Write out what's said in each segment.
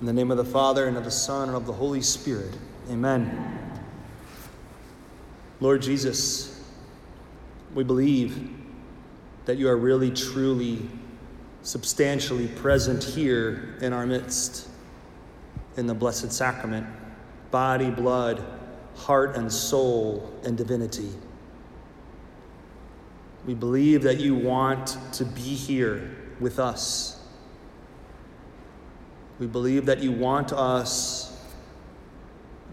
In the name of the Father, and of the Son, and of the Holy Spirit. Amen. Lord Jesus, we believe that you are really, truly, substantially present here in our midst in the Blessed Sacrament body, blood, heart, and soul, and divinity. We believe that you want to be here with us. We believe that you want us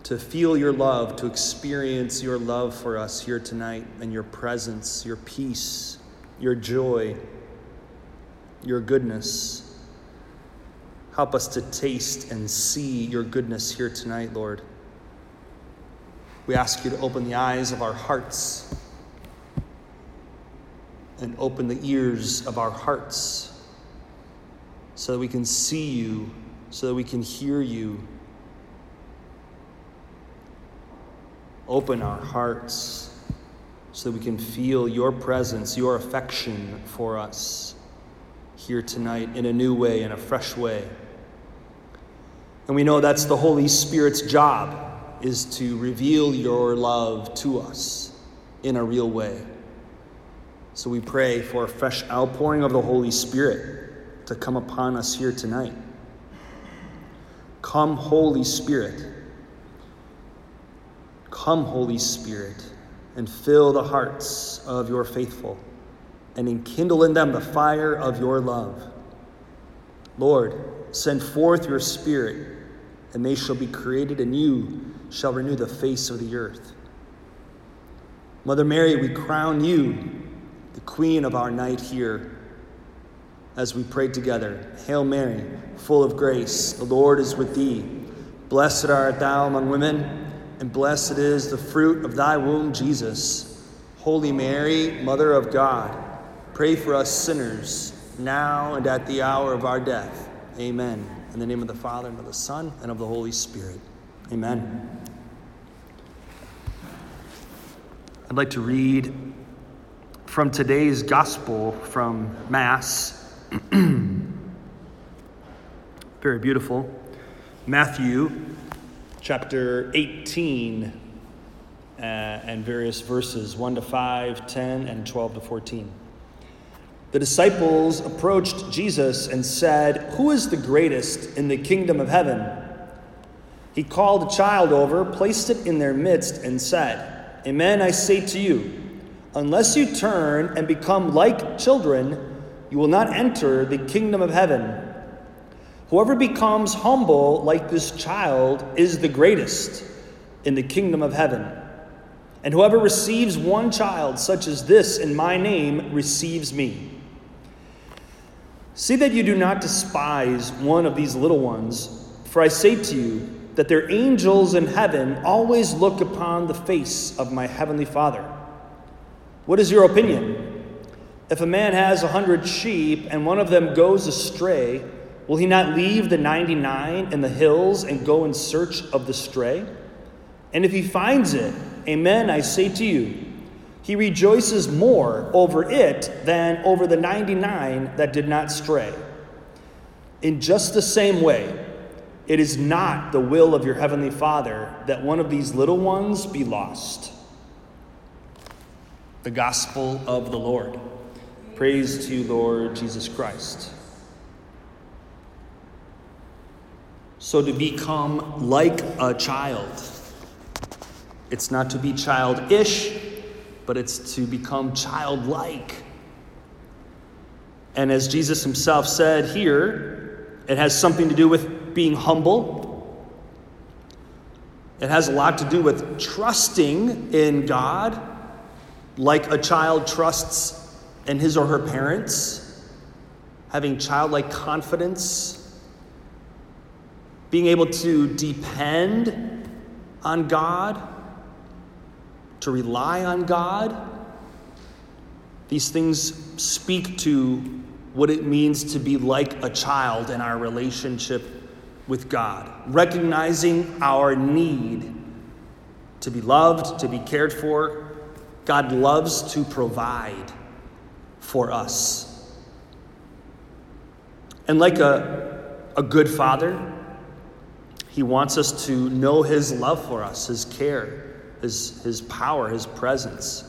to feel your love, to experience your love for us here tonight, and your presence, your peace, your joy, your goodness. Help us to taste and see your goodness here tonight, Lord. We ask you to open the eyes of our hearts and open the ears of our hearts so that we can see you, so that we can hear you. Open our hearts so that we can feel your presence, your affection for us here tonight in a new way, in a fresh way. And we know that's the Holy Spirit's job is to reveal your love to us in a real way. So we pray for a fresh outpouring of the Holy Spirit to come upon us here tonight. Come, Holy Spirit. Come, Holy Spirit, and fill the hearts of your faithful, and enkindle in them the fire of your love. Lord, send forth your Spirit, and they shall be created, and you shall renew the face of the earth. Mother Mary, we crown you the queen of our night here, as we pray together Hail Mary, full of grace, the Lord is with thee. Blessed art thou among women, and blessed is the fruit of thy womb, Jesus. Holy Mary, Mother of God, pray for us sinners, now and at the hour of our death. Amen. In the name of the Father, and of the Son, and of the Holy Spirit. Amen. I'd like to read from today's gospel from Mass. Very beautiful. Matthew chapter 18 uh, and various verses 1 to 5, 10, and 12 to 14. The disciples approached Jesus and said, Who is the greatest in the kingdom of heaven? He called a child over, placed it in their midst, and said, Amen, I say to you, Unless you turn and become like children, you will not enter the kingdom of heaven. Whoever becomes humble like this child is the greatest in the kingdom of heaven. And whoever receives one child such as this in my name receives me. See that you do not despise one of these little ones, for I say to you that their angels in heaven always look upon the face of my heavenly Father. What is your opinion? If a man has a hundred sheep and one of them goes astray, will he not leave the 99 in the hills and go in search of the stray? And if he finds it, amen, I say to you, he rejoices more over it than over the 99 that did not stray. In just the same way, it is not the will of your heavenly Father that one of these little ones be lost the gospel of the Lord. Praise to you, Lord Jesus Christ. So, to become like a child, it's not to be childish, but it's to become childlike. And as Jesus himself said here, it has something to do with being humble. It has a lot to do with trusting in God like a child trusts in his or her parents, having childlike confidence, being able to depend on God, to rely on God. These things speak to what it means to be like a child in our relationship with God, recognizing our need to be loved, to be cared for, God loves to provide for us. And like a, a good father, He wants us to know His love for us, His care, His, his power, His presence.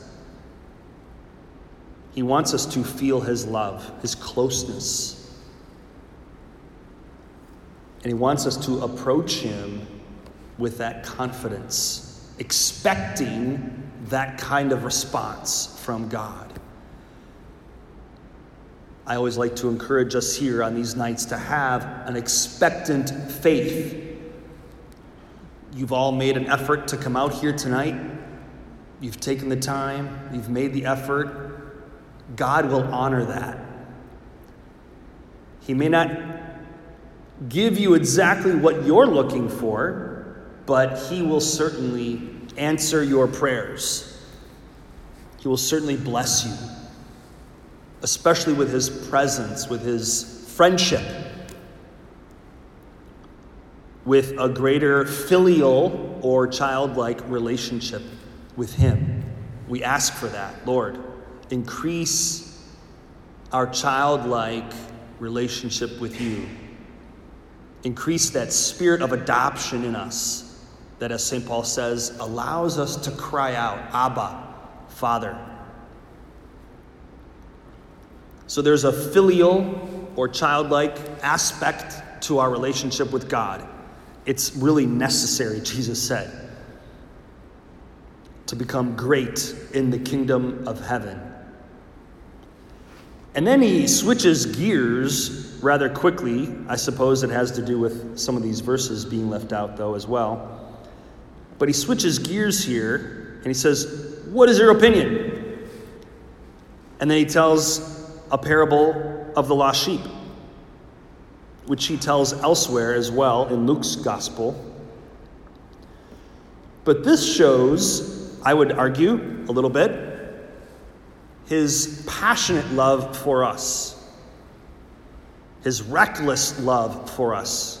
He wants us to feel His love, His closeness. And He wants us to approach Him with that confidence, expecting that kind of response from God. I always like to encourage us here on these nights to have an expectant faith. You've all made an effort to come out here tonight. You've taken the time, you've made the effort. God will honor that. He may not give you exactly what you're looking for, but He will certainly answer your prayers. He will certainly bless you especially with his presence, with his friendship, with a greater filial or childlike relationship with him. We ask for that, Lord. Increase our childlike relationship with you. Increase that spirit of adoption in us that, as St. Paul says, allows us to cry out, Abba, Father. So there's a filial or childlike aspect to our relationship with God. It's really necessary, Jesus said, to become great in the kingdom of heaven. And then he switches gears rather quickly. I suppose it has to do with some of these verses being left out, though, as well. But he switches gears here and he says, What is your opinion? And then he tells a parable of the lost sheep, which he tells elsewhere as well in Luke's gospel. But this shows, I would argue, a little bit, his passionate love for us, his reckless love for us.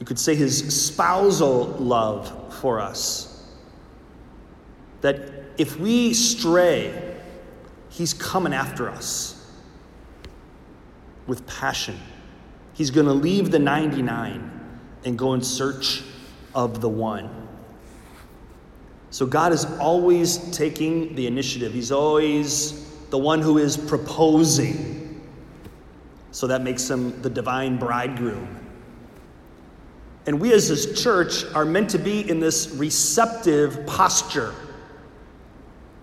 You could say his spousal love for us. That if we stray He's coming after us with passion. He's going to leave the 99 and go in search of the one. So God is always taking the initiative, He's always the one who is proposing. So that makes him the divine bridegroom. And we as his church are meant to be in this receptive posture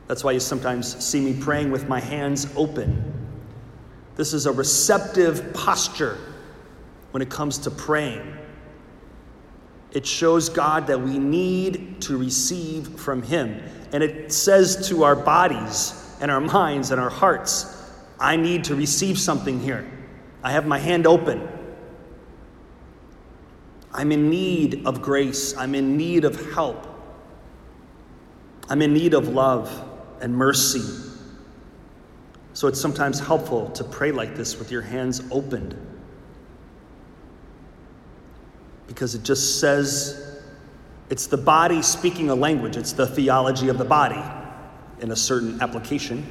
that's why you sometimes see me praying with my hands open. This is a receptive posture when it comes to praying. It shows God that we need to receive from Him. And it says to our bodies and our minds and our hearts, I need to receive something here. I have my hand open. I'm in need of grace. I'm in need of help. I'm in need of love and mercy. So it's sometimes helpful to pray like this with your hands opened. Because it just says it's the body speaking a language, it's the theology of the body in a certain application.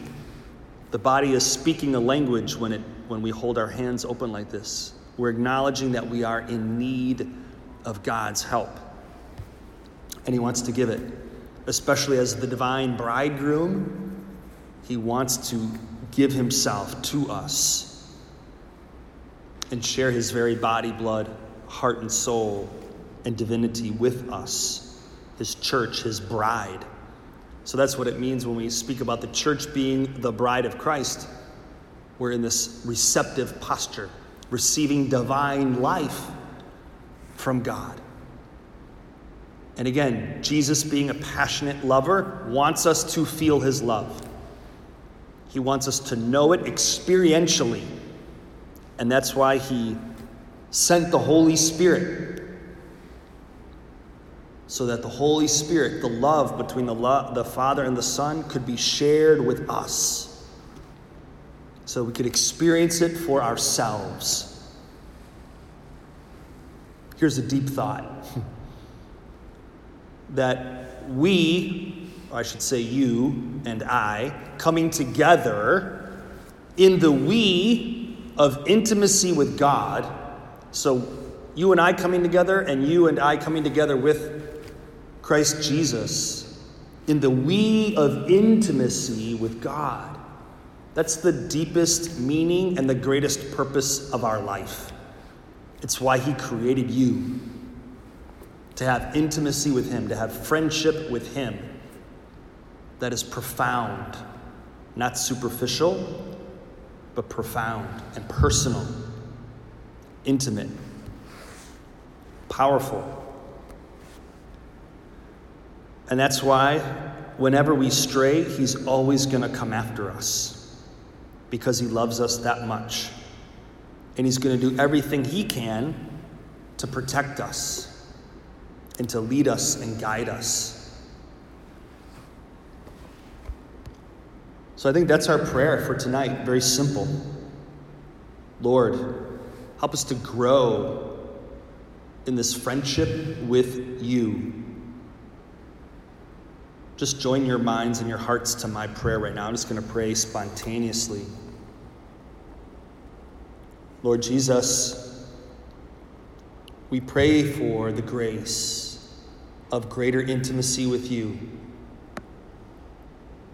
The body is speaking a language when, it, when we hold our hands open like this. We're acknowledging that we are in need of God's help. And He wants to give it especially as the divine bridegroom, he wants to give himself to us and share his very body, blood, heart, and soul and divinity with us, his church, his bride. So that's what it means when we speak about the church being the bride of Christ. We're in this receptive posture, receiving divine life from God. And again, Jesus, being a passionate lover, wants us to feel his love. He wants us to know it experientially. And that's why he sent the Holy Spirit. So that the Holy Spirit, the love between the, lo- the Father and the Son, could be shared with us. So we could experience it for ourselves. Here's a deep thought. that we, I should say you and I, coming together in the we of intimacy with God. So You and I coming together, and you and I coming together with Christ Jesus in the we of intimacy with God. That's the deepest meaning and the greatest purpose of our life. It's why He created you to have intimacy with Him, to have friendship with Him that is profound, not superficial, but profound and personal, intimate, powerful. And that's why whenever we stray, He's always going to come after us because He loves us that much. And He's going to do everything He can to protect us and to lead us and guide us. So I think that's our prayer for tonight. Very simple. Lord, help us to grow in this friendship with you. Just join your minds and your hearts to my prayer right now. I'm just going to pray spontaneously. Lord Jesus, we pray for the grace of greater intimacy with you.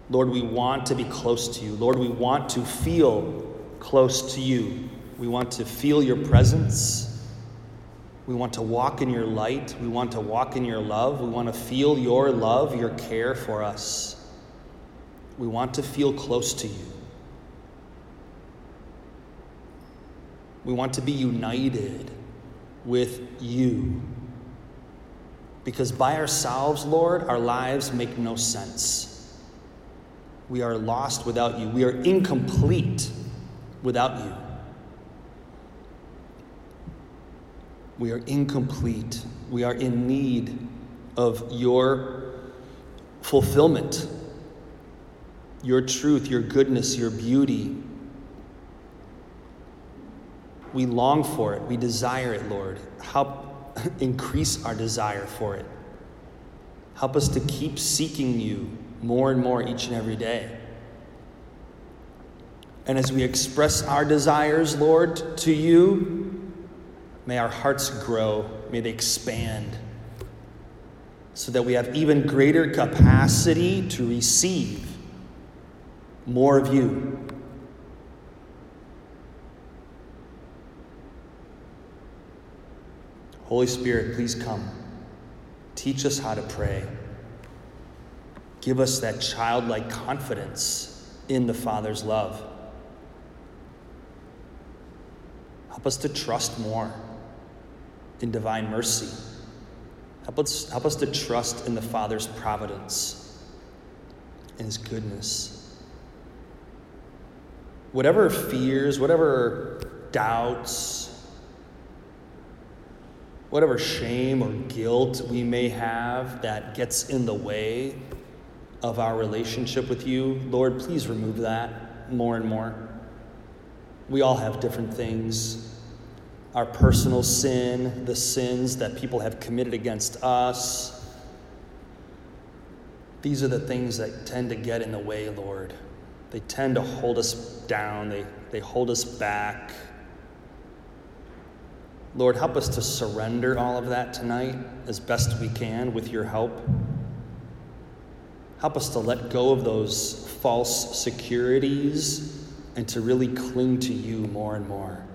Lord, we want to be close to you. Lord, we want to feel close to you. We want to feel your presence. We want to walk in your light. We want to walk in your love. We want to feel your love, your care for us. We want to feel close to you. We want to be united with you. Because by ourselves, Lord, our lives make no sense. We are lost without you. We are incomplete without you. We are incomplete. We are in need of your fulfillment, your truth, your goodness, your beauty. We long for it. We desire it, Lord. Help increase our desire for it. Help us to keep seeking you more and more each and every day. And as we express our desires, Lord, to you, may our hearts grow, may they expand, so that we have even greater capacity to receive more of you. Holy Spirit, please come. Teach us how to pray. Give us that childlike confidence in the Father's love. Help us to trust more in divine mercy. Help us, help us to trust in the Father's providence and His goodness. Whatever fears, whatever doubts, whatever shame or guilt we may have that gets in the way of our relationship with you, Lord, please remove that more and more. We all have different things our personal sin, the sins that people have committed against us. These are the things that tend to get in the way, Lord. They tend to hold us down, they, they hold us back. Lord, help us to surrender all of that tonight as best we can with your help. Help us to let go of those false securities and to really cling to you more and more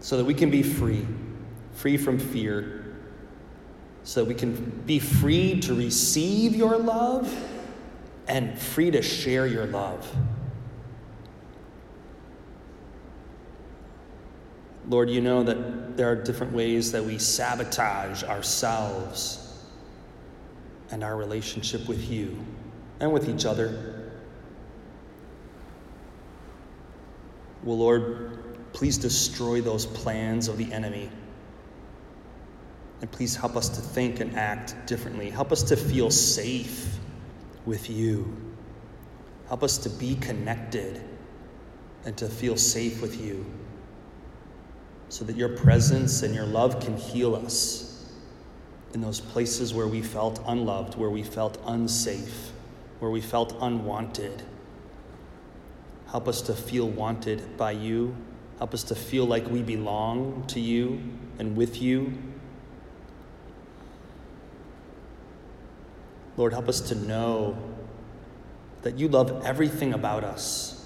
so that we can be free, free from fear, so that we can be free to receive your love and free to share your love. Lord, you know that there are different ways that we sabotage ourselves and our relationship with you and with each other. Will, Lord, please destroy those plans of the enemy. And please help us to think and act differently. Help us to feel safe with you. Help us to be connected and to feel safe with you so that your presence and your love can heal us in those places where we felt unloved, where we felt unsafe, where we felt unwanted. Help us to feel wanted by you Help us to feel like we belong to you and with you. Lord, help us to know that you love everything about us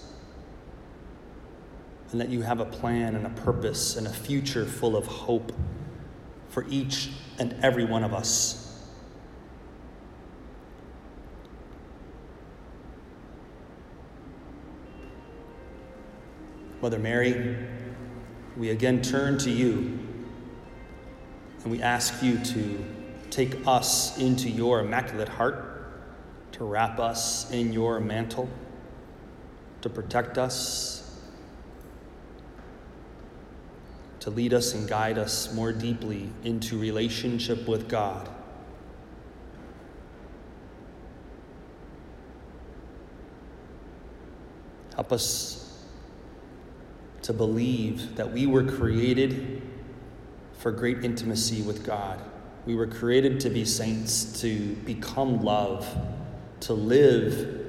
and that you have a plan and a purpose and a future full of hope for each and every one of us. Mother Mary, we again turn to you and we ask you to take us into your immaculate heart, to wrap us in your mantle, to protect us, to lead us and guide us more deeply into relationship with God. Help us to believe that we were created for great intimacy with God. We were created to be saints, to become love, to live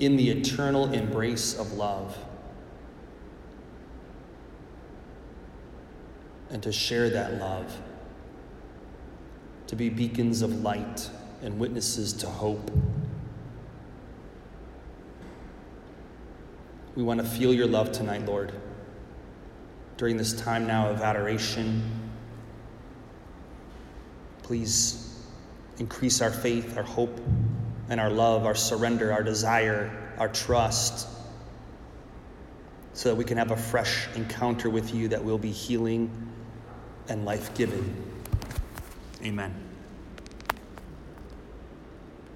in the eternal embrace of love, and to share that love, to be beacons of light and witnesses to hope. We want to feel your love tonight, Lord. During this time now of adoration, please increase our faith, our hope, and our love, our surrender, our desire, our trust, so that we can have a fresh encounter with you that will be healing and life giving. Amen.